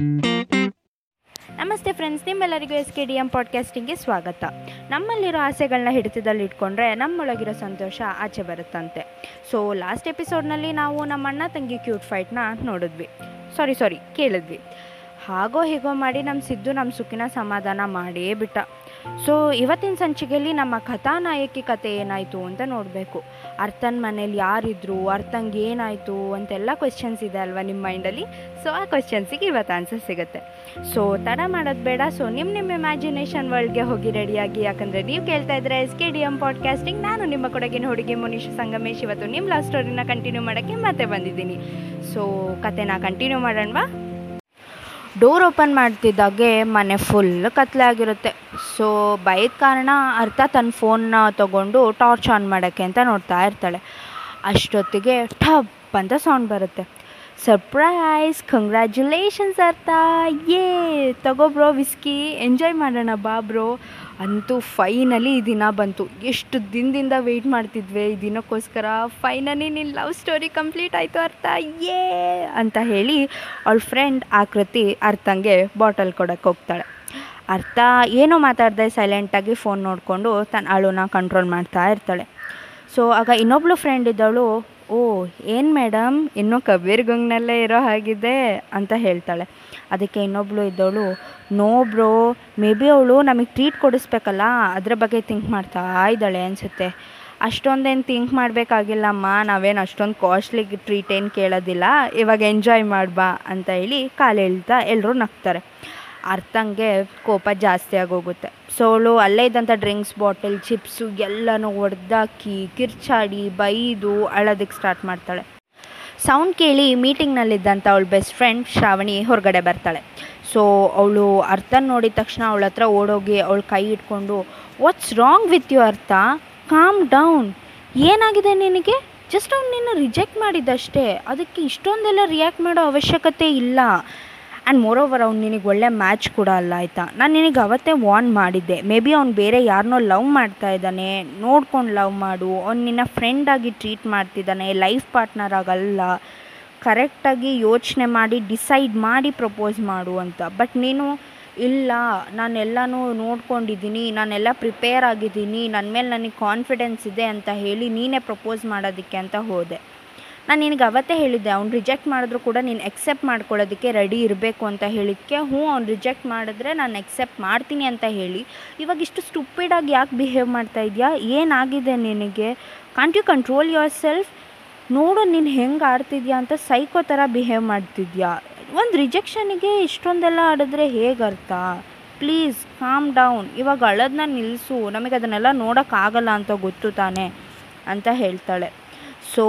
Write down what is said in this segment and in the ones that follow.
ನಮಸ್ತೆ ಫ್ರೆಂಡ್ಸ್ ನಿಮ್ಮೆಲ್ಲರಿಗೂ S K D M ಪಾಡ್ಕಾಸ್ಟಿಂಗ್ಗೆ ಸ್ವಾಗತ. ನಮ್ಮಲ್ಲಿರೋ ಆಸೆಗಳನ್ನ ಹಿಡಿತದಲ್ಲಿ ಇಟ್ಕೊಂಡ್ರೆ ನಮ್ಮೊಳಗಿರೋ ಸಂತೋಷ ಆಚೆ ಬರುತ್ತಂತೆ. ಸೊ ಲಾಸ್ಟ್ ಎಪಿಸೋಡ್ನಲ್ಲಿ ನಾವು ನಮ್ಮ ಅಣ್ಣ ತಂಗಿ ಕ್ಯೂಟ್ ಫೈಟ್ನ ನೋಡಿದ್ವಿ. ಸಾರಿ ಸಾರಿ ಕೇಳಿದ್ವಿ. ಹಾಗೋ ಹೀಗೋ ಮಾಡಿ ನಮ್ಮ ಸಿದ್ದು ನಮ್ಮ ಸುಖಿನ ಸಮಾಧಾನ ಮಾಡೇ ಬಿಟ್ಟ. ಸೊ ಇವತ್ತಿನ ಸಂಚಿಕೆಯಲ್ಲಿ ನಮ್ಮ ಕಥಾನಾಯಕಿ ಕತೆ ಏನಾಯಿತು ಅಂತ ನೋಡಬೇಕು. ಅರ್ಥನ ಮನೇಲಿ ಯಾರಿದ್ರು, ಅರ್ಥಂಗೆ ಏನಾಯಿತು ಅಂತೆಲ್ಲ ಕ್ವೆಶನ್ಸ್ ಇದೆ ಅಲ್ವಾ ನಿಮ್ಮ ಮೈಂಡಲ್ಲಿ ಸೊ ಆ ಕ್ವೆಶನ್ಸಿಗೆ ಇವತ್ತು ಆನ್ಸರ್ ಸಿಗುತ್ತೆ. ಸೊ ತಡ ಮಾಡೋದು ಬೇಡ. ಸೊ ನಿಮ್ಮ ನಿಮ್ಮ ಇಮ್ಯಾಜಿನೇಷನ್ ವರ್ಲ್ಡ್ಗೆ ಹೋಗಿ ರೆಡಿಯಾಗಿ ಯಾಕಂದರೆ ನೀವು ಕೇಳ್ತಾ ಇದ್ರೆ S K D M podcasting ನಾನು ನಿಮ್ಮ ಕೊಡಗಿನ ಹುಡುಗಿ ಮುನೀಶ್ ಸಂಗಮೇಶ್. ಇವತ್ತು ನಿಮ್ಮ ಲವ್ ಸ್ಟೋರಿನ ಕಂಟಿನ್ಯೂ ಮಾಡೋಕ್ಕೆ ಮತ್ತೆ ಬಂದಿದ್ದೀನಿ. ಸೊ ಕತೆನ ಕಂಟಿನ್ಯೂ ಮಾಡೋಣವಾ? ಡೋರ್ ಓಪನ್ ಮಾಡ್ತಿದ್ದಾಗೆ ಮನೆ ಫುಲ್ ಕತ್ಲೆ ಆಗಿರುತ್ತೆ. ಸೊ ಬೈದ ಕಾರಣ ಅರ್ಥ ತನ್ನ ಫೋನ್ನ ತೊಗೊಂಡು ಟಾರ್ಚ್ ಆನ್ ಮಾಡೋಕ್ಕೆ ಅಂತ ನೋಡ್ತಾ ಇರ್ತಾಳೆ. ಅಷ್ಟೊತ್ತಿಗೆ ಠಪ್ ಅಂತ ಸೌಂಡ್ ಬರುತ್ತೆ. ಸರ್ಪ್ರೈಸ್ ಕಂಗ್ರ್ಯಾಚುಲೇಷನ್ಸ್ ಅರ್ಥ ಯೇ ತಗೋ ಬ್ರೋ ವಿಸ್ಕಿ ಎಂಜಾಯ್ ಮಾಡೋಣ ಬಾ ಬ್ರೋ ಅಂತೂ ಫೈನಲಿ ಈ ದಿನ ಬಂತು. ಎಷ್ಟು ದಿನದಿಂದ ವೆಯ್ಟ್ ಮಾಡ್ತಿದ್ವಿ. ಈ ದಿನಕ್ಕೋಸ್ಕರ ಫೈನಲಿ ನಿನ್ನ ಲವ್ ಸ್ಟೋರಿ ಕಂಪ್ಲೀಟ್ ಆಯಿತು ಅರ್ಥ ಯೇ ಅಂತ ಹೇಳಿ ಅವಳ ಫ್ರೆಂಡ್ ಆಕೃತಿ ಅರ್ಥಂಗೆ ಬಾಟಲ್ ಕೊಡೋಕ್ಕೆ ಹೋಗ್ತಾಳೆ. ಅರ್ಥ, ಏನೋ ಮಾತಾಡ್ದೆ ಸೈಲೆಂಟಾಗಿ ಫೋನ್ ನೋಡಿಕೊಂಡು ತನ್ನ ಅಳುನ ಕಂಟ್ರೋಲ್ ಮಾಡ್ತಾ ಇರ್ತಾಳೆ. ಸೊ ಆಗ ಇನ್ನೊಬ್ಳು ಫ್ರೆಂಡ್ ಇದ್ದವಳು ಓ, ಏನು ಮೇಡಮ್ ಇನ್ನೂ ಕಬೀರ್ ಗಂಗ್ನಲ್ಲೇ ಇರೋ ಹಾಗಿದೆ ಅಂತ ಹೇಳ್ತಾಳೆ. ಅದಕ್ಕೆ ಇನ್ನೊಬ್ಳು ಇದ್ದವಳು, ನೋ ಬ್ರೋ, ಮೇ ಬಿ ಅವಳು ನಮಗೆ ಟ್ರೀಟ್ ಕೊಡಿಸ್ಬೇಕಲ್ಲ, ಅದರ ಬಗ್ಗೆ ಥಿಂಕ್ ಮಾಡ್ತಾ ಇದ್ದಾಳೆ ಅನಿಸುತ್ತೆ. ಅಷ್ಟೊಂದೇನು ಥಿಂಕ್ ಮಾಡಬೇಕಾಗಿಲ್ಲಮ್ಮ, ನಾವೇನು ಅಷ್ಟೊಂದು ಕಾಸ್ಟ್ಲಿ ಟ್ರೀಟ್ ಏನು ಕೇಳೋದಿಲ್ಲ, ಇವಾಗ ಎಂಜಾಯ್ ಮಾಡ್ಬಾ ಅಂತ ಹೇಳಿ ಕಾಲು ಹೇಳ್ತಾ ಎಲ್ಲರೂ ನಗ್ತಾರೆ. ಅರ್ಥಂಗೆ ಕೋಪ ಜಾಸ್ತಿ ಆಗೋಗುತ್ತೆ. ಸೊ ಅವಳು ಅಲ್ಲೇ ಇದ್ದಂಥ ಡ್ರಿಂಕ್ಸ್ ಬಾಟಲ್, ಚಿಪ್ಸು ಎಲ್ಲನೂ ಒಡೆದಾಕಿ ಕಿರ್ಚಾಡಿ, ಬೈದು ಅಳೋದಕ್ಕೆ ಸ್ಟಾರ್ಟ್ ಮಾಡ್ತಾಳೆ. ಸೌಂಡ್ ಕೇಳಿ ಮೀಟಿಂಗ್ನಲ್ಲಿದ್ದಂಥ ಅವಳ ಬೆಸ್ಟ್ ಫ್ರೆಂಡ್ ಶ್ರಾವಣಿ ಹೊರಗಡೆ ಬರ್ತಾಳೆ. ಸೊ ಅವಳು ಅರ್ಥ ನೋಡಿದ ತಕ್ಷಣ ಅವಳ ಹತ್ರ ಓಡೋಗಿ ಅವಳ ಕೈ ಇಟ್ಕೊಂಡು ವಾಟ್ಸ್ ರಾಂಗ್ ವಿತ್ ಯು ಅರ್ಥ? ಕಾಮ್ ಡೌನ್ ಏನಾಗಿದೆ ನಿನಗೆ? ಜಸ್ಟ್ ಅವ್ನು ನಿನ್ನ ರಿಜೆಕ್ಟ್ ಮಾಡಿದ್ದಷ್ಟೇ ಅದಕ್ಕೆ ಇಷ್ಟೊಂದೆಲ್ಲ ರಿಯಾಕ್ಟ್ ಮಾಡೋ ಅವಶ್ಯಕತೆ ಇಲ್ಲ. ಆ್ಯಂಡ್ ಮೋರ್ ಓವರ್ ಅವ್ನು ನಿನಗೆ ಒಳ್ಳೆ ಮ್ಯಾಚ್ ಕೂಡ ಅಲ್ಲ, ಆಯಿತಾ? ನಾನು ನಿನಗೆ ಅವತ್ತೇ ವಾರ್ನ್ ಮಾಡಿದ್ದೆ. ಮೇ ಬಿ ಅವ್ನು ಬೇರೆ ಯಾರನ್ನೋ ಲವ್ ಮಾಡ್ತಾ ಇದ್ದಾನೆ, ನೋಡ್ಕೊಂಡು ಲವ್ ಮಾಡು. ಅವ್ನು ನಿನ್ನ ಫ್ರೆಂಡಾಗಿ ಟ್ರೀಟ್ ಮಾಡ್ತಿದ್ದಾನೆ ಲೈಫ್ ಪಾರ್ಟ್ನರ್ ಆಗಲ್ಲ. ಕರೆಕ್ಟಾಗಿ ಯೋಚನೆ ಮಾಡಿ ಡಿಸೈಡ್ ಮಾಡಿ ಪ್ರಪೋಸ್ ಮಾಡು ಅಂತ. ಬಟ್ ನೀನು, ಇಲ್ಲ ನಾನೆಲ್ಲನೂ ನೋಡ್ಕೊಂಡಿದ್ದೀನಿ, ನಾನೆಲ್ಲ ಪ್ರಿಪೇರ್ ಆಗಿದ್ದೀನಿ ನನ್ನ ಮೇಲೆ ನನಗೆ ಕಾನ್ಫಿಡೆನ್ಸ್ ಇದೆ ಅಂತ ಹೇಳಿ ನೀನೇ ಪ್ರಪೋಸ್ ಮಾಡೋದಕ್ಕೆ ಅಂತ ಹೋದೆ. ನಾನು ನಿನಗೆ ಅವತ್ತೇ ಹೇಳಿದ್ದೆ, ಅವ್ನು ರಿಜೆಕ್ಟ್ ಮಾಡಿದ್ರು ಕೂಡ ನೀನು ಎಕ್ಸೆಪ್ಟ್ ಮಾಡ್ಕೊಳ್ಳೋದಕ್ಕೆ ರೆಡಿ ಇರಬೇಕು ಅಂತ ಹೇಳಿದ್ದಕ್ಕೆ ಹ್ಞೂ, ಅವ್ನು ರಿಜೆಕ್ಟ್ ಮಾಡಿದ್ರೆ ನಾನು ಎಕ್ಸೆಪ್ಟ್ ಮಾಡ್ತೀನಿ ಅಂತ ಹೇಳಿ. ಇವಾಗ ಇಷ್ಟು ಸ್ಟುಪಿಡಾಗಿ ಯಾಕೆ ಬಿಹೇವ್ ಮಾಡ್ತಾ ಇದೆಯಾ? ಏನಾಗಿದೆ ನಿನಗೆ? Can't you control yourself ನೋಡು ನೀನು ಹೆಂಗೆ ಆಡ್ತಿದ್ಯಾ ಅಂತ ಸೈಕೋ ಥರ ಬಿಹೇವ್ ಮಾಡ್ತಿದ್ಯಾ? ಒಂದು ರಿಜೆಕ್ಷನಿಗೆ ಇಷ್ಟೊಂದೆಲ್ಲ ಆಡಿದ್ರೆ ಹೇಗೆ ಅರ್ಥ ಪ್ಲೀಸ್ ಕಾಮ್ ಡೌನ್ ಇವಾಗ ಅಳೋದನ್ನ ನಿಲ್ಲಿಸು ನಮಗೆ ಅದನ್ನೆಲ್ಲ ನೋಡೋಕ್ಕಾಗಲ್ಲ ಅಂತ ಗೊತ್ತು ತಾನೆ ಅಂತ ಹೇಳ್ತಾಳೆ. ಸೊ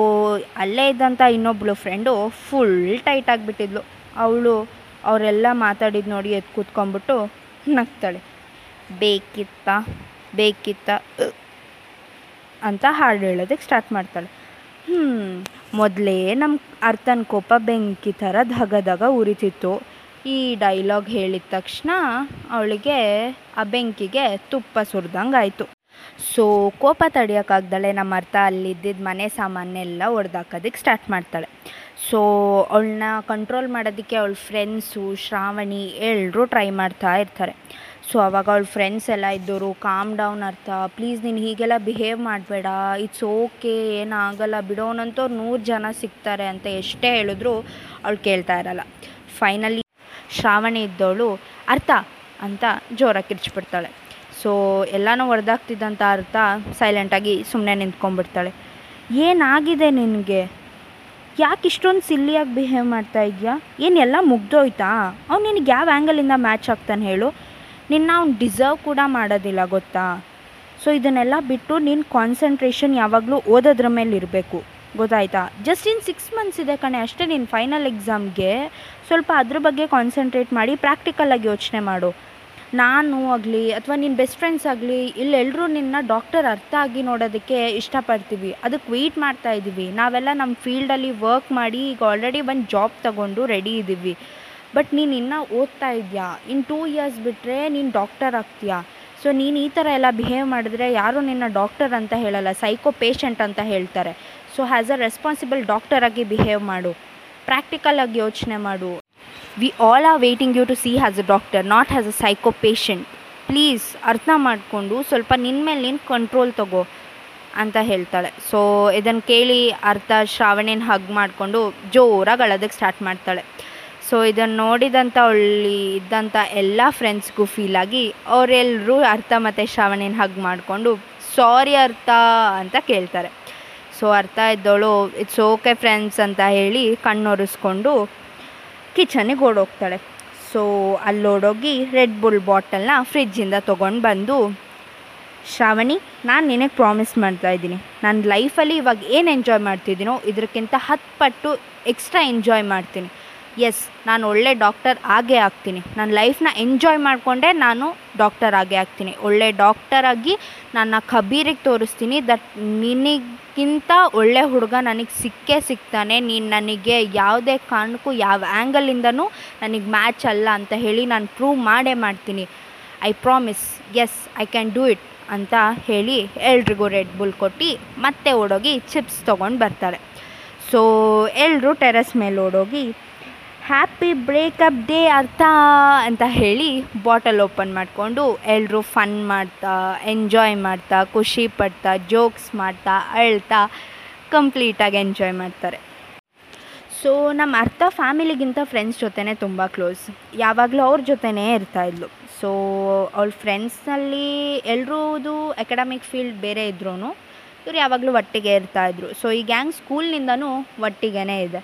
ಅಲ್ಲೇ ಇದ್ದಂಥ ಇನ್ನೊಬ್ಬಳು ಫ್ರೆಂಡು ಫುಲ್ ಟೈಟ್ ಆಗಿಬಿಟ್ಟಿದ್ಲು. ಅವಳು ಅವರೆಲ್ಲ ಮಾತಾಡಿದ್ದು ನೋಡಿ ಎದ್ದು ಕೂತ್ಕೊಂಡ್ಬಿಟ್ಟು ನಗ್ತಾಳೆ. ಬೇಕಿತ್ತ? ಬೇಕಿತ್ತ? ಅಂತ ಹಾಡು ಹೇಳೋದಕ್ಕೆ ಸ್ಟಾರ್ಟ್ ಮಾಡ್ತಾಳೆ. ಹ್ಞೂ ಮೊದಲೇ ನಮ್ಮ ಅರ್ಥನ ಕೋಪ ಬೆಂಕಿ ಥರ ಧಗ ಧಗ ಉರಿತಿತ್ತು. ಈ ಡೈಲಾಗ್ ಹೇಳಿದ ತಕ್ಷಣ ಅವಳಿಗೆ, ಆ ಬೆಂಕಿಗೆ ತುಪ್ಪ ಸುರಿದಂಗೆ ಆಯಿತು ಸೊ ಕೋಪ ತಡಿಯೋಕ್ಕಾಗ್ದಳೆ ನಮ್ಮ ಅರ್ಥ ಅಲ್ಲಿದ್ದಿದ್ದ ಮನೆ ಸಾಮಾನೆಲ್ಲ ಒಡೆದಾಕೋದಕ್ಕೆ ಸ್ಟಾರ್ಟ್ ಮಾಡ್ತಾಳೆ. ಸೊ ಅವಳನ್ನ ಕಂಟ್ರೋಲ್ ಮಾಡೋದಕ್ಕೆ ಅವಳ ಫ್ರೆಂಡ್ಸು ಶ್ರಾವಣಿ ಎಲ್ಲರೂ ಟ್ರೈ ಮಾಡ್ತಾ ಇರ್ತಾರೆ. ಸೊ ಅವಾಗ ಅವಳ ಫ್ರೆಂಡ್ಸ್ ಎಲ್ಲ ಇದ್ದವರು ಕಾಮ್ ಡೌನ್ ಅರ್ಥ ಪ್ಲೀಸ್ ನೀನು ಹೀಗೆಲ್ಲ ಬಿಹೇವ್ ಮಾಡಬೇಡ ಇಟ್ಸ್ ಓಕೆ ಏನಾಗಲ್ಲ, ಬಿಡೋನಂತವ್ರು ನೂರು ಜನ ಸಿಗ್ತಾರೆ ಅಂತ ಎಷ್ಟೇ ಹೇಳಿದ್ರು ಅವಳು ಕೇಳ್ತಾ ಇರಲ್ಲ. ಫೈನಲಿ ಶ್ರಾವಣಿ ಇದ್ದವಳು, ಅರ್ಥ, ಅಂತ ಜೋರಾಗಿ ಕಿರ್ಚ್ಬಿಡ್ತಾಳೆ. ಸೊ ಎಲ್ಲನೂ ಹೊಡೆದಾಗ್ತಿದ್ದಂಥ ಅರ್ಥ ಸೈಲೆಂಟಾಗಿ ಸುಮ್ಮನೆ ನಿಂತ್ಕೊಂಡ್ಬಿಡ್ತಾಳೆ. ಏನಾಗಿದೆ ನಿನಗೆ? ಯಾಕೆ ಇಷ್ಟೊಂದು ಸಿಲ್ಲಿಯಾಗಿ ಬಿಹೇವ್ ಮಾಡ್ತಾ ಇದೆಯಾ? ಏನು ಎಲ್ಲ ಮುಗ್ದೋಯ್ತಾ? ಅವ್ನು ನಿನಗೆ ಯಾವ ಆ್ಯಂಗಲಿಂದ ಮ್ಯಾಚ್ ಆಗ್ತಾನೆ ಹೇಳು. ನಿನ್ನ ಅವ್ನು ಡಿಸರ್ವ್ ಕೂಡ ಮಾಡೋದಿಲ್ಲ, ಗೊತ್ತಾ? ಸೊ ಇದನ್ನೆಲ್ಲ ಬಿಟ್ಟು ನಿನ್ನ ಕಾನ್ಸಂಟ್ರೇಷನ್ ಯಾವಾಗಲೂ ಓದೋದ್ರ ಮೇಲೆ ಇರಬೇಕು. ಗೊತ್ತಾಯ್ತಾ? ಜಸ್ಟ್ ಇನ್ ಸಿಕ್ಸ್ ಮಂತ್ಸ್ ಇದೆ ಕಣೆ, ಅಷ್ಟೇ ನೀನು ಫೈನಲ್ ಎಕ್ಸಾಮ್ಗೆ ಸ್ವಲ್ಪ ಅದ್ರ ಬಗ್ಗೆ ಕಾನ್ಸಂಟ್ರೇಟ್ ಮಾಡಿ ಪ್ರಾಕ್ಟಿಕಲಾಗಿ ಯೋಚನೆ ಮಾಡು. ನಾನು ಆಗಲಿ ಅಥವಾ ನಿನ್ನ ಬೆಸ್ಟ್ ಫ್ರೆಂಡ್ಸ್ ಆಗಲಿ ಇಲ್ಲೆಲ್ಲರೂ ನಿನ್ನ ಡಾಕ್ಟರ್ ಅರ್ಥ ಆಗಿ ನೋಡೋದಕ್ಕೆ ಇಷ್ಟಪಡ್ತೀವಿ. ಅದಕ್ಕೆ ವೆಯ್ಟ್ ಮಾಡ್ತಾ ಇದ್ದೀವಿ ನಾವೆಲ್ಲ ನಮ್ಮ ಫೀಲ್ಡಲ್ಲಿ ವರ್ಕ್ ಮಾಡಿ ಈಗ ಆಲ್ರೆಡಿ ಒಂದು ಜಾಬ್ ತಗೊಂಡು ರೆಡಿ ಇದ್ದೀವಿ ಬಟ್ ನೀನು ಇನ್ನೂ ಓದ್ತಾ ಇದೆಯಾ? ಇನ್ನು ಟೂ ಇಯರ್ಸ್ ಬಿಟ್ಟರೆ ನೀನು ಡಾಕ್ಟರ್ ಆಗ್ತೀಯಾ? ಸೊ ನೀನು ಈ ಥರ ಎಲ್ಲ ಬಿಹೇವ್ ಮಾಡಿದ್ರೆ ಯಾರೂ ನಿನ್ನ ಡಾಕ್ಟರ್ ಅಂತ ಹೇಳಲ್ಲ ಸೈಕೋ ಪೇಷಂಟ್ ಅಂತ ಹೇಳ್ತಾರೆ. So as a responsible doctor ಆಗಿ ಬಿಹೇವ್ ಮಾಡು. ಪ್ರಾಕ್ಟಿಕಲ್ ಆಗಿ ಯೋಚನೆ ಮಾಡು. We all are waiting you to see as a doctor not as a psycho patient please ಅರ್ಥ ಮಾಡಿಕೊಂಡು ಸ್ವಲ್ಪ ನಿನ್ನ ಮೇಲೆ ನಿನ್ನ ಕಂಟ್ರೋಲ್ ತಗೋ ಅಂತ ಹೇಳ್ತಾಳೆ. ಸೊ ಇದನ್ನು ಕೇಳಿ ಅರ್ಥ, ಶ್ರಾವಣೇನ ಹಗ್ ಮಾಡಿಕೊಂಡು ಜೋರಾಗಿ ಅಳೋದಕ್ಕೆ ಸ್ಟಾರ್ಟ್ ಮಾಡ್ತಾಳೆ. ಸೊ ಇದನ್ನು ನೋಡಿದಂಥ ಒಳ್ಳಿ ಇದ್ದಂಥ ಎಲ್ಲ ಫ್ರೆಂಡ್ಸ್ಗೂ ಫೀಲಾಗಿ ಅವರೆಲ್ಲರೂ ಅರ್ಥ ಮತ್ತು ಶ್ರಾವಣೇನ ಹಗ್ ಮಾಡಿಕೊಂಡು ಸಾರಿ ಅರ್ಥ ಅಂತ ಕೇಳ್ತಾರೆ. ಸೊ ಅರ್ಥ ಇದ್ದವಳು ಇಟ್ಸ್ ಓಕೆ ಫ್ರೆಂಡ್ಸ್ ಅಂತ ಹೇಳಿ ಕಣ್ಣೊರೆಸ್ಕೊಂಡು ಕಿಚನಿಗೆ ಓಡೋಗ್ತಾಳೆ. ಸೊ ಅಲ್ಲೋಡೋಗಿ ರೆಡ್ ಬುಲ್ ಬಾಟಲ್ನ ಫ್ರಿಜ್ಜಿಂದ ತೊಗೊಂಡು ಬಂದು, ಶ್ರಾವಣಿ, ನಾನು ನಿನಗೆ ಪ್ರಾಮಿಸ್ ಮಾಡ್ತಾ ಇದ್ದೀನಿ. ನನ್ನ ಲೈಫಲ್ಲಿ ಇವಾಗ ಏನು ಎಂಜಾಯ್ ಮಾಡ್ತಿದ್ದೀನೋ ಇದಕ್ಕಿಂತ ಹತ್ತು ಪಟ್ಟು ಎಕ್ಸ್ಟ್ರಾ ಎಂಜಾಯ್ ಮಾಡ್ತೀನಿ. ಎಸ್ ನಾನು ಒಳ್ಳೆ ಡಾಕ್ಟರ್ ಆಗೇ ಆಗ್ತೀನಿ. ನನ್ನ ಲೈಫ್ನ ಎಂಜಾಯ್ ಮಾಡಿಕೊಂಡೇ ನಾನು ಡಾಕ್ಟರ್ ಆಗೇ ಆಗ್ತೀನಿ. ಒಳ್ಳೆ ಡಾಕ್ಟರ್ ಆಗಿ ನನ್ನ ಕಬೀರಿಗೆ ತೋರಿಸ್ತೀನಿ. ದಟ್ ನಿನಗಿಂತ ಒಳ್ಳೆ ಹುಡುಗ ನನಗೆ ಸಿಕ್ಕೇ ಸಿಗ್ತಾನೆ. ನೀನು ನನಗೆ ಯಾವುದೇ ಕಾರಣಕ್ಕೂ ಯಾವ ಆ್ಯಂಗಲಿಂದನೂ ನನಗೆ ಮ್ಯಾಚ್ ಅಲ್ಲ ಅಂತ ಹೇಳಿ ನಾನು ಪ್ರೂವ್ ಮಾಡೇ ಮಾಡ್ತೀನಿ. I promise as I can do it ಅಂತ ಹೇಳಿ ಎಲ್ರಿಗೂ ರೆಡ್ ಬುಲ್ ಕೊಟ್ಟು ಮತ್ತೆ ಓಡೋಗಿ ಚಿಪ್ಸ್ ತೊಗೊಂಡು ಬರ್ತಾರೆ. ಸೊ ಎಲ್ಲರೂ ಟೆರೆಸ್ ಮೇಲೆ ಓಡೋಗಿ ಹ್ಯಾಪಿ ಬ್ರೇಕಪ್ ಡೇ ಅರ್ಥ ಅಂತ ಹೇಳಿ ಬಾಟಲ್ ಓಪನ್ ಮಾಡಿಕೊಂಡು ಎಲ್ಲರೂ ಫನ್ ಮಾಡ್ತಾ ಎಂಜಾಯ್ ಮಾಡ್ತಾ, ಖುಷಿ ಪಡ್ತಾ ಜೋಕ್ಸ್ ಮಾಡ್ತಾ, ಅಳ್ತಾ ಕಂಪ್ಲೀಟಾಗಿ ಎಂಜಾಯ್ ಮಾಡ್ತಾರೆ. ಸೊ ನಮ್ಮ ಅರ್ಥ ಫ್ಯಾಮಿಲಿಗಿಂತ ಫ್ರೆಂಡ್ಸ್ ಜೊತೆನೇ ತುಂಬ ಕ್ಲೋಸ್ ಯಾವಾಗಲೂ ಅವ್ರ ಜೊತೆನೇ ಇರ್ತಾಯಿದ್ಲು ಸೊ ಅವ್ಳ ಫ್ರೆಂಡ್ಸ್ನಲ್ಲಿ ಎಲ್ರೂದು ಅಕಾಡೆಮಿಕ್ ಫೀಲ್ಡ್ ಬೇರೆ ಇದ್ರೂ ಇವ್ರು ಯಾವಾಗಲೂ ಒಟ್ಟಿಗೆ ಇರ್ತಾಯಿದ್ರು ಸೊ ಈ ಗ್ಯಾಂಗ್ ಸ್ಕೂಲ್ನಿಂದನೂ ಒಟ್ಟಿಗೆ ಇದೆ.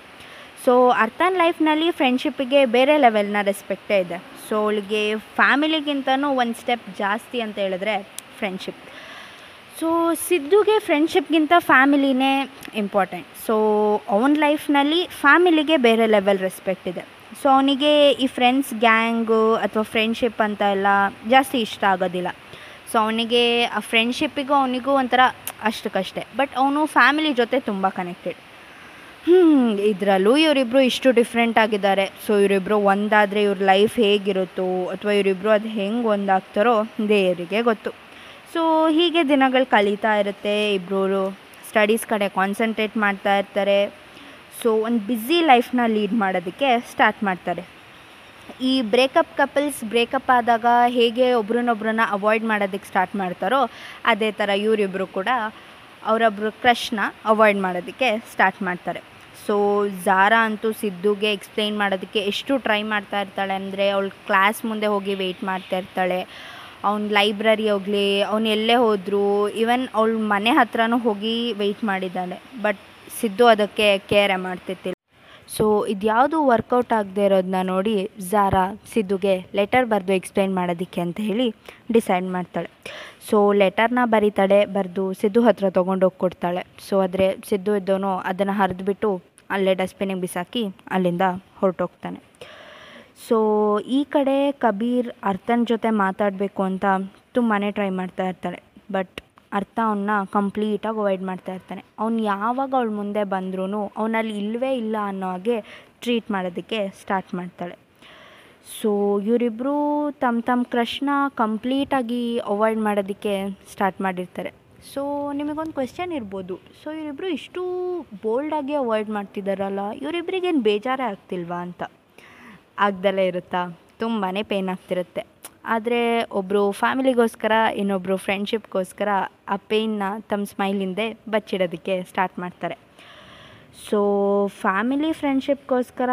ಸೊ ಅರ್ಥನ್ ಲೈಫ್ನಲ್ಲಿ ಫ್ರೆಂಡ್ಶಿಪ್ಪಿಗೆ ಬೇರೆ ಲೆವೆಲ್ನ ರೆಸ್ಪೆಕ್ಟೇ ಇದೆ. ಸೊ ಅವಳಿಗೆ ಫ್ಯಾಮಿಲಿಗಿಂತನೂ ಒಂದು ಸ್ಟೆಪ್ ಜಾಸ್ತಿ ಅಂತ ಹೇಳಿದ್ರೆ ಫ್ರೆಂಡ್ಶಿಪ್ ಸೊ ಸಿದ್ದುಗೆ ಫ್ರೆಂಡ್ಶಿಪ್ಗಿಂತ ಫ್ಯಾಮಿಲಿನೇ ಇಂಪಾರ್ಟೆಂಟ್ ಸೊ ಅವನ ಲೈಫ್ನಲ್ಲಿ ಫ್ಯಾಮಿಲಿಗೆ ಬೇರೆ ಲೆವೆಲ್ ರೆಸ್ಪೆಕ್ಟ್ ಇದೆ. ಸೊ ಅವನಿಗೆ ಈ ಫ್ರೆಂಡ್ಸ್ ಗ್ಯಾಂಗು ಅಥವಾ ಫ್ರೆಂಡ್ಶಿಪ್ ಅಂತ ಎಲ್ಲ ಜಾಸ್ತಿ ಇಷ್ಟ ಆಗೋದಿಲ್ಲ. ಸೊ ಅವನಿಗೆ ಆ ಫ್ರೆಂಡ್ಶಿಪ್ಪಿಗೂ ಅವನಿಗೂ ಒಂಥರ ಅಷ್ಟಕ್ಕಷ್ಟೇ ಬಟ್ ಅವನು ಫ್ಯಾಮಿಲಿ ಜೊತೆ ತುಂಬ ಕನೆಕ್ಟೆಡ್ ಇದರಲ್ಲೂ ಇವರಿಬ್ಬರು ಇಷ್ಟು ಡಿಫ್ರೆಂಟ್ ಆಗಿದ್ದಾರೆ. ಸೊ ಇವರಿಬ್ಬರು ಒಂದಾದರೆ ಇವ್ರ ಲೈಫ್ ಹೇಗಿರುತ್ತೋ ಅಥವಾ ಇವರಿಬ್ಬರು ಅದು ಹೆಂಗೆ ಒಂದಾಗ್ತಾರೋ ದೇವರಿಗೆ ಗೊತ್ತು. ಸೊ ಹೀಗೆ ದಿನಗಳು ಕಲಿತಾ ಇರುತ್ತೆ. ಇಬ್ಬರು ಸ್ಟಡೀಸ್ ಕಡೆ ಕಾನ್ಸಂಟ್ರೇಟ್ ಮಾಡ್ತಾ ಇರ್ತಾರೆ. ಸೊ ಒಂದು ಬ್ಯುಸಿ ಲೈಫ್ನ ಲೀಡ್ ಮಾಡೋದಕ್ಕೆ ಸ್ಟಾರ್ಟ್ ಮಾಡ್ತಾರೆ. ಈ ಬ್ರೇಕಪ್ ಕಪಲ್ಸ್ ಬ್ರೇಕಪ್ ಆದಾಗ ಹೇಗೆ ಒಬ್ರನ್ನೊಬ್ರನ್ನ ಅವಾಯ್ಡ್ ಮಾಡೋದಕ್ಕೆ ಸ್ಟಾರ್ಟ್ ಮಾಡ್ತಾರೋ ಅದೇ ಥರ ಇವರಿಬ್ಬರು ಕೂಡ ಅವರೊಬ್ಬರು ಕ್ರಶ್ನ ಅವಾಯ್ಡ್ ಮಾಡೋದಕ್ಕೆ ಸ್ಟಾರ್ಟ್ ಮಾಡ್ತಾರೆ. ಸೊ ಝಾರಾ ಅಂತೂ ಸಿದ್ದುಗೆ ಎಕ್ಸ್ಪ್ಲೈನ್ ಮಾಡೋದಕ್ಕೆ ಎಷ್ಟು ಟ್ರೈ ಮಾಡ್ತಾ ಇರ್ತಾಳೆ ಅಂದರೆ ಅವಳು ಕ್ಲಾಸ್ ಮುಂದೆ ಹೋಗಿ ವೆಯ್ಟ್ ಮಾಡ್ತಾ ಇರ್ತಾಳೆ. ಅವ್ನ ಲೈಬ್ರರಿ ಹೋಗಲಿ, ಅವ್ನು ಎಲ್ಲೇ ಹೋದರೂ ಈವನ್ ಅವಳ ಮನೆ ಹತ್ರನೂ ಹೋಗಿ ವೆಯ್ಟ್ ಮಾಡಿದ್ದಾಳೆ. ಬಟ್ ಸಿದ್ದು ಅದಕ್ಕೆ ಕೇರೆ ಮಾಡ್ತಿರ್ತಿಲ್ಲ. ಸೊ ಇದ್ಯಾವುದು ವರ್ಕೌಟ್ ಆಗದೆ ಇರೋದನ್ನ ನೋಡಿ ಝಾರಾ ಸಿದ್ದುಗೆ ಲೆಟರ್ ಬರೆದು ಎಕ್ಸ್ಪ್ಲೈನ್ ಮಾಡೋದಕ್ಕೆ ಅಂತ ಹೇಳಿ ಡಿಸೈಡ್ ಮಾಡ್ತಾಳೆ. ಸೊ ಲೆಟರ್ನ ಬರೀತಾಳೆ, ಬರೆದು ಸಿದ್ದು ಹತ್ರ ತೊಗೊಂಡೋಗಿ ಕೊಡ್ತಾಳೆ. ಸೊ ಆದರೆ ಸಿದ್ದು ಇದ್ದವನು ಅದನ್ನು ಹರಿದ್ಬಿಟ್ಟು ಅಲ್ಲೇ ಡಸ್ಟ್ಬಿನಿಗೆ ಬಿಸಾಕಿ ಅಲ್ಲಿಂದ ಹೊರಟೋಗ್ತಾನೆ. ಸೊ ಈ ಕಡೆ ಕಬೀರ್ ಅರ್ಥನ ಜೊತೆ ಮಾತಾಡಬೇಕು ಅಂತ ತುಂಬಾ ಟ್ರೈ ಮಾಡ್ತಾ ಇರ್ತಾಳೆ ಬಟ್ ಅರ್ಥ ಅವನ್ನ ಕಂಪ್ಲೀಟಾಗಿ ಅವಾಯ್ಡ್ ಮಾಡ್ತಾ ಇರ್ತಾನೆ. ಅವ್ನು ಯಾವಾಗ ಅವಳು ಮುಂದೆ ಬಂದ್ರೂ ಅವನಲ್ಲಿ ಇಲ್ಲವೇ ಇಲ್ಲ ಅನ್ನೋ ಹಾಗೆ ಟ್ರೀಟ್ ಮಾಡೋದಕ್ಕೆ ಸ್ಟಾರ್ಟ್ ಮಾಡ್ತಾಳೆ. ಸೊ ಇವರಿಬ್ಬರು ತಮ್ಮ ತಮ್ಮ ಕ್ರಶ್ನ ಕಂಪ್ಲೀಟಾಗಿ ಅವಾಯ್ಡ್ ಮಾಡೋದಕ್ಕೆ ಸ್ಟಾರ್ಟ್ ಮಾಡಿರ್ತಾರೆ. ಸೊ ನಿಮಗೊಂದು ಕ್ವೆಶ್ಚನ್ ಇರ್ಬೋದು. ಸೊ ಇವರಿಬ್ಬರು ಇಷ್ಟು ಬೋಲ್ಡಾಗಿ ಅವಾಯ್ಡ್ ಮಾಡ್ತಿದ್ದಾರಲ್ಲ ಇವರಿಬ್ಬರಿಗೇನು ಬೇಜಾರೇ ಆಗ್ತಿಲ್ವಾ ಅಂತ? ಆಗ್ದಲೇ ಇರುತ್ತಾ? ತುಂಬಾ ಪೇನ್ ಆಗ್ತಿರುತ್ತೆ. ಆದರೆ ಒಬ್ಬರು ಫ್ಯಾಮಿಲಿಗೋಸ್ಕರ ಇನ್ನೊಬ್ಬರು ಫ್ರೆಂಡ್ಶಿಪ್ಗೋಸ್ಕರ ಆ ಪೇಯ್ನ ತಮ್ಮ ಸ್ಮೈಲಿಂದೆ ಬಚ್ಚಿಡೋದಕ್ಕೆ ಸ್ಟಾರ್ಟ್ ಮಾಡ್ತಾರೆ. ಸೊ ಫ್ಯಾಮಿಲಿ ಫ್ರೆಂಡ್ಶಿಪ್ಗೋಸ್ಕರ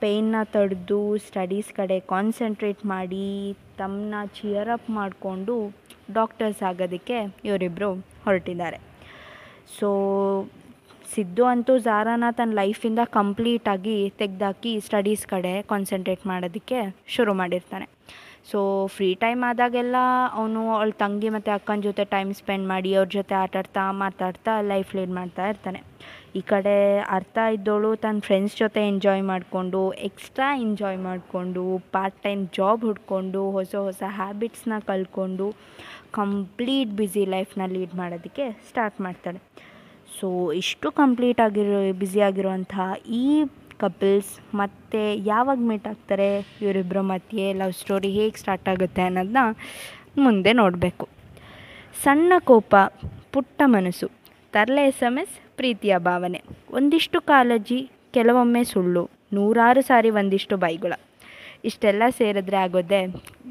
ಪೇಯ್ನ ತಡೆದು ಸ್ಟಡೀಸ್ ಕಡೆ ಕಾನ್ಸಂಟ್ರೇಟ್ ಮಾಡಿ, ತಮ್ಮನ್ನ ಚಿಯರ್ ಅಪ್ ಮಾಡಿಕೊಂಡು ಡಾಕ್ಟರ್ಸ್ ಆಗೋದಕ್ಕೆ ಇವರಿಬ್ಬರು ಹೊರಟಿದ್ದಾರೆ. ಸೊ ಸಿದ್ದು ಅಂತೂ ಝಾರಾನ ತನ್ನ ಲೈಫಿಂದ ಕಂಪ್ಲೀಟಾಗಿ ತೆಗೆದಾಕಿ ಸ್ಟಡೀಸ್ ಕಡೆ ಕಾನ್ಸಂಟ್ರೇಟ್ ಮಾಡೋದಕ್ಕೆ ಶುರು ಮಾಡಿರ್ತಾನೆ. ಸೊ ಫ್ರೀ ಟೈಮ್ ಆದಾಗೆಲ್ಲ ಅವನು ಅವಳ ತಂಗಿ ಮತ್ತು ಅಕ್ಕನ ಜೊತೆ ಟೈಮ್ ಸ್ಪೆಂಡ್ ಮಾಡಿ ಅವ್ರ ಜೊತೆ ಆಟಾಡ್ತಾ ಮಾತಾಡ್ತಾ ಲೈಫ್ ಲೀಡ್ ಮಾಡ್ತಾ ಇರ್ತಾನೆ. ಈ ಕಡೆ ಅರ್ಥ ಇದ್ದವಳು ತನ್ನ ಫ್ರೆಂಡ್ಸ್ ಜೊತೆ ಎಂಜಾಯ್ ಮಾಡಿಕೊಂಡು ಎಕ್ಸ್ಟ್ರಾ ಎಂಜಾಯ್ ಮಾಡಿಕೊಂಡು ಪಾರ್ಟ್ ಟೈಮ್ ಜಾಬ್ ಹುಡ್ಕೊಂಡು, ಹೊಸ ಹೊಸ ಹ್ಯಾಬಿಟ್ಸ್ನ ಕಲ್ಕೊಂಡು ಕಂಪ್ಲೀಟ್ ಬ್ಯುಸಿ ಲೈಫ್ನ ಲೀಡ್ ಮಾಡೋದಕ್ಕೆ ಸ್ಟಾರ್ಟ್ ಮಾಡ್ತಾಳೆ. ಸೊ ಇಷ್ಟು ಕಂಪ್ಲೀಟ್ ಆಗಿರೋ ಬ್ಯುಸಿ ಆಗಿರುವಂತಹ ಈ ಕಪಲ್ಸ್ ಮತ್ತೆ ಯಾವಾಗ ಮೀಟ್ ಆಗ್ತಾರೆ ಇವರಿಬ್ಬರ ಮಧ್ಯೆ ಲವ್ ಸ್ಟೋರಿ ಹೇಗೆ ಸ್ಟಾರ್ಟ್ ಆಗುತ್ತೆ ಅನ್ನೋದನ್ನ ಮುಂದೆ ನೋಡಬೇಕು. ಸಣ್ಣ ಕೋಪ, ಪುಟ್ಟ ಮನಸ್ಸು. ತರಲೆ ಎಸ್ ಎಂ ಎಸ್ ಪ್ರೀತಿಯ ಭಾವನೆ. ಒಂದಿಷ್ಟು ಕಾಳಜಿ, ಕೆಲವೊಮ್ಮೆ ಸುಳ್ಳು. ನೂರಾರು ಸಾರಿ ಒಂದಿಷ್ಟು ಬೈಗುಳ ಇಷ್ಟೆಲ್ಲ ಸೇರಿದ್ರೆ ಆಗೋದೆ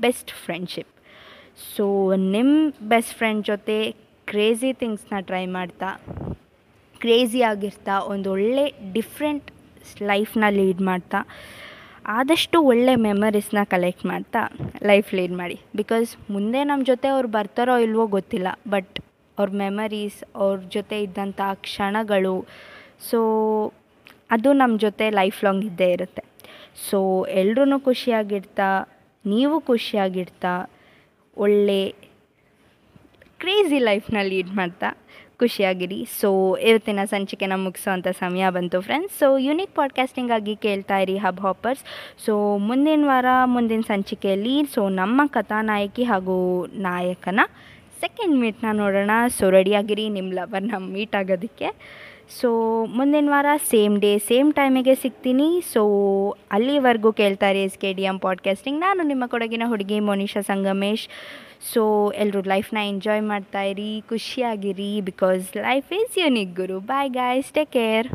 ಬೆಸ್ಟ್ ಫ್ರೆಂಡ್ಶಿಪ್ ಸೊ ನಿಮ್ಮ ಬೆಸ್ಟ್ ಫ್ರೆಂಡ್ ಜೊತೆ ಕ್ರೇಜಿ ಥಿಂಗ್ಸ್ನ ಟ್ರೈ ಮಾಡ್ತಾ ಕ್ರೇಜಿ ಆಗಿರ್ತಾ, ಒಂದು ಒಳ್ಳೆ ಡಿಫ್ರೆಂಟ್ ಲೈಫ್ನ ಲೀಡ್ ಮಾಡ್ತಾ, ಆದಷ್ಟು ಒಳ್ಳೆ ಮೆಮರೀಸ್ನ ಕಲೆಕ್ಟ್ ಮಾಡ್ತಾ ಲೈಫ್ ಲೀಡ್ ಮಾಡಿ. ಬಿಕಾಸ್ ಮುಂದೆ ನಮ್ಮ ಜೊತೆ ಅವ್ರು ಬರ್ತಾರೋ ಇಲ್ವೋ ಗೊತ್ತಿಲ್ಲ ಬಟ್ ಅವ್ರ ಮೆಮರೀಸ್ ಅವ್ರ ಜೊತೆ ಇದ್ದಂಥ ಕ್ಷಣಗಳು. ಸೊ ಅದು ನಮ್ಮ ಜೊತೆ ಲೈಫ್ ಲಾಂಗ್ ಇದ್ದೇ ಇರುತ್ತೆ. ಸೊ ಎಲ್ರೂ ಖುಷಿಯಾಗಿರ್ತಾ, ನೀವು ಖುಷಿಯಾಗಿರ್ತಾ, ಒಳ್ಳೆ ಕ್ರೇಜಿ ಲೈಫ್ನ ಲೀಡ್ ಮಾಡ್ತಾ ಖುಷಿಯಾಗಿರಿ. ಸೊ ಇವತ್ತಿನ ಸಂಚಿಕೆನ ಮುಗಿಸೋವಂಥ ಸಮಯ ಬಂತು ಫ್ರೆಂಡ್ಸ್ ಸೊ ಯೂನಿಕ್ ಪಾಡ್ಕಾಸ್ಟಿಂಗಾಗಿ ಕೇಳ್ತಾ ಇರಿ ಹಬ್ ಹಾಪರ್ಸ್ ಸೊ ಮುಂದಿನ ವಾರ, ಮುಂದಿನ ಸಂಚಿಕೆಯಲ್ಲಿ. ಸೊ ನಮ್ಮ ಕಥಾನಾಯಕಿ ಹಾಗೂ ನಾಯಕನ ಸೆಕೆಂಡ್ ಮೀಟ್ನ ನೋಡೋಣ. ಸೊ ರೆಡಿಯಾಗಿರಿ ನಿಮ್ಮ ಲವರ್ನ ಮೀಟ್ ಆಗೋದಕ್ಕೆ. ಸೊ ಮುಂದಿನ ವಾರ ಸೇಮ್ ಡೇ ಸೇಮ್ ಟೈಮಿಗೆ ಸಿಗ್ತೀನಿ. ಸೊ ಅಲ್ಲಿವರೆಗೂ ಕೇಳ್ತಾ ಇರಿ S K D M podcasting ನಾನು ನಿಮ್ಮ ಕೊಡಗಿನ ಹುಡುಗಿ ಮೋನಿಷಾ ಸಂಗಮೇಶ್. ಸೊ ಎಲ್ಲರೂ ಲೈಫ್ನ ಎಂಜಾಯ್ ಮಾಡ್ತಾ ಇರಿ. ಖುಷಿಯಾಗಿರಿ. Because life is unique Guru. Bye guys take care